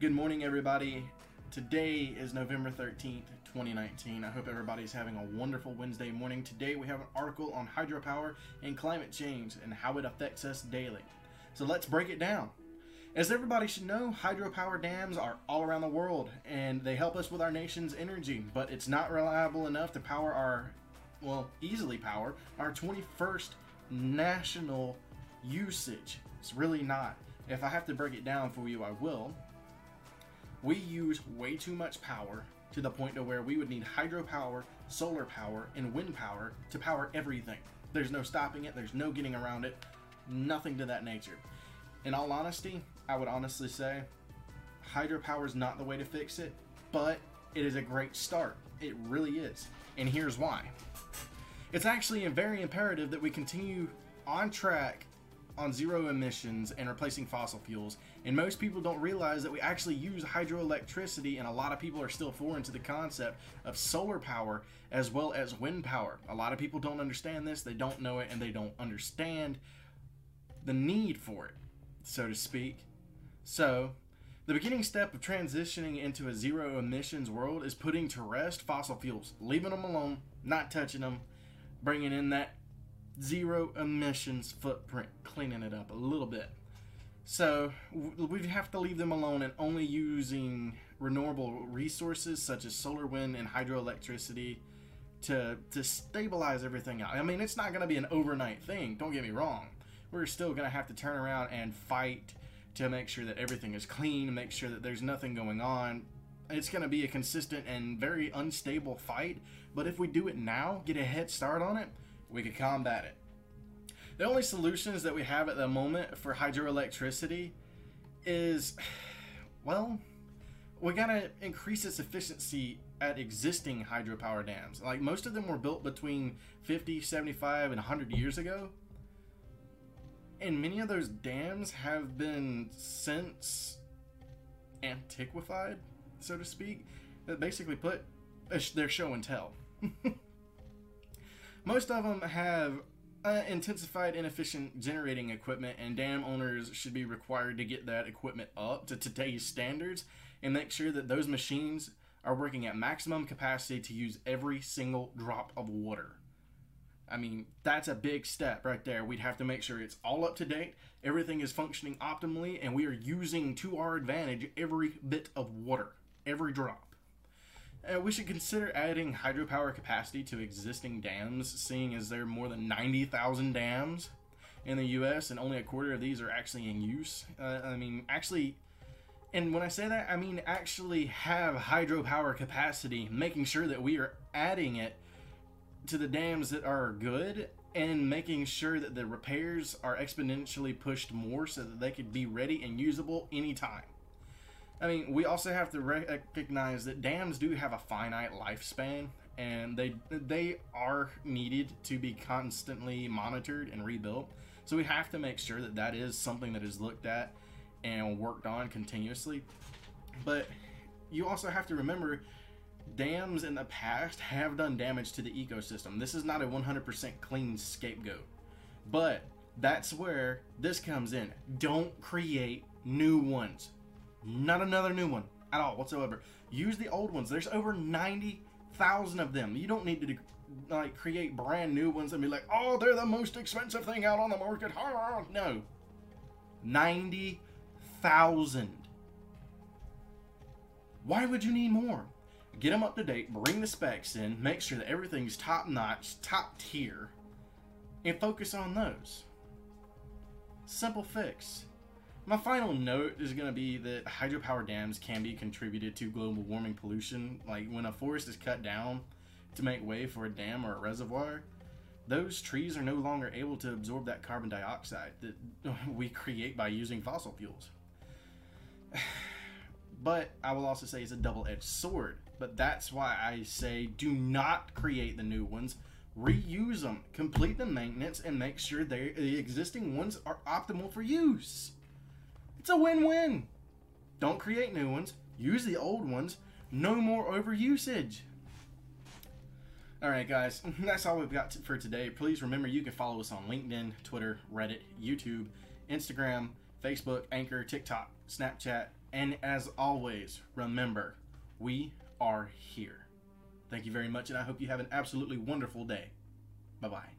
Good morning, everybody. Today is November 13th, 2019. I hope everybody's having a wonderful Wednesday morning. Today we have an article on hydropower and climate change and how it affects us daily. So let's break it down. As everybody should know, hydropower dams are all around the world and they help us with our nation's energy, but it's not reliable enough to power our, well, easily power our 21st national usage. It's really not. If I have to break it down for you, I will. We use way too much power to the point to where we would need hydropower, solar power, and wind power to power everything. There's no stopping it, there's no getting around it, nothing to that nature. In all honesty, I would honestly say hydropower is not the way to fix it, but it is a great start. It really is. And here's why. It's actually very imperative that we continue on track on zero emissions and replacing fossil fuels. And most people don't realize that we actually use hydroelectricity, and a lot of people are still foreign to the concept of solar power as well as wind power. A lot of people don't understand this, they don't know it, and they don't understand the need for it, so to speak. So, the beginning step of transitioning into a zero emissions world is putting to rest fossil fuels, leaving them alone, not touching them, bringing in that zero emissions footprint, cleaning it up a little bit. So we have to leave them alone and only using renewable resources such as solar, wind, and hydroelectricity to to stabilize everything out. I mean, it's not going to be an overnight thing. Don't get me wrong. We're still going to have to turn around and fight to make sure that everything is clean, make sure that there's nothing going on. It's going to be a consistent and very unstable fight, but if we do it now, get a head start on it, we could combat it. The only solutions that we have at the moment for hydroelectricity is, well, we gotta increase its efficiency at existing hydropower dams. Like most of them were built between 50, 75, and 100 years ago. And many of those dams have been since antiquified, so to speak. That basically put, uh, they're show and tell. Most of them have uh, intensified inefficient generating equipment and dam owners should be required to get that equipment up to today's standards and make sure that those machines are working at maximum capacity to use every single drop of water. I mean, that's a big step right there. We'd have to make sure it's all up to date, everything is functioning optimally, and we are using to our advantage every bit of water, every drop. Uh, we should consider adding hydropower capacity to existing dams, seeing as there are more than 90,000 dams in the U.S. and only a quarter of these are actually in use. Uh, I mean, actually, and when I say that, I mean actually have hydropower capacity, making sure that we are adding it to the dams that are good and making sure that the repairs are exponentially pushed more so that they could be ready and usable anytime. I mean, we also have to recognize that dams do have a finite lifespan, and they they are needed to be constantly monitored and rebuilt. So we have to make sure that that is something that is looked at and worked on continuously. But you also have to remember dams in the past have done damage to the ecosystem. This is not a 100% clean scapegoat. But that's where this comes in. Don't create new ones. Not another new one at all whatsoever. Use the old ones. There's over 90,000 of them. You don't need to like create brand new ones and be like, oh, they're the most expensive thing out on the market. No. 90,000. Why would you need more? Get them up to date, bring the specs in, make sure that everything's top notch, top tier, and focus on those. Simple fix. My final note is going to be that hydropower dams can be contributed to global warming pollution. Like when a forest is cut down to make way for a dam or a reservoir, those trees are no longer able to absorb that carbon dioxide that we create by using fossil fuels. But I will also say it's a double edged sword. But that's why I say do not create the new ones. Reuse them, complete the maintenance, and make sure the existing ones are optimal for use. It's a win-win. Don't create new ones. Use the old ones. No more overusage. Alright guys, that's all we've got for today. Please remember you can follow us on LinkedIn, Twitter, Reddit, YouTube, Instagram, Facebook, Anchor, TikTok, Snapchat, And as always, remember, we are here. Thank you very much, and I hope you have an absolutely wonderful day. Bye bye.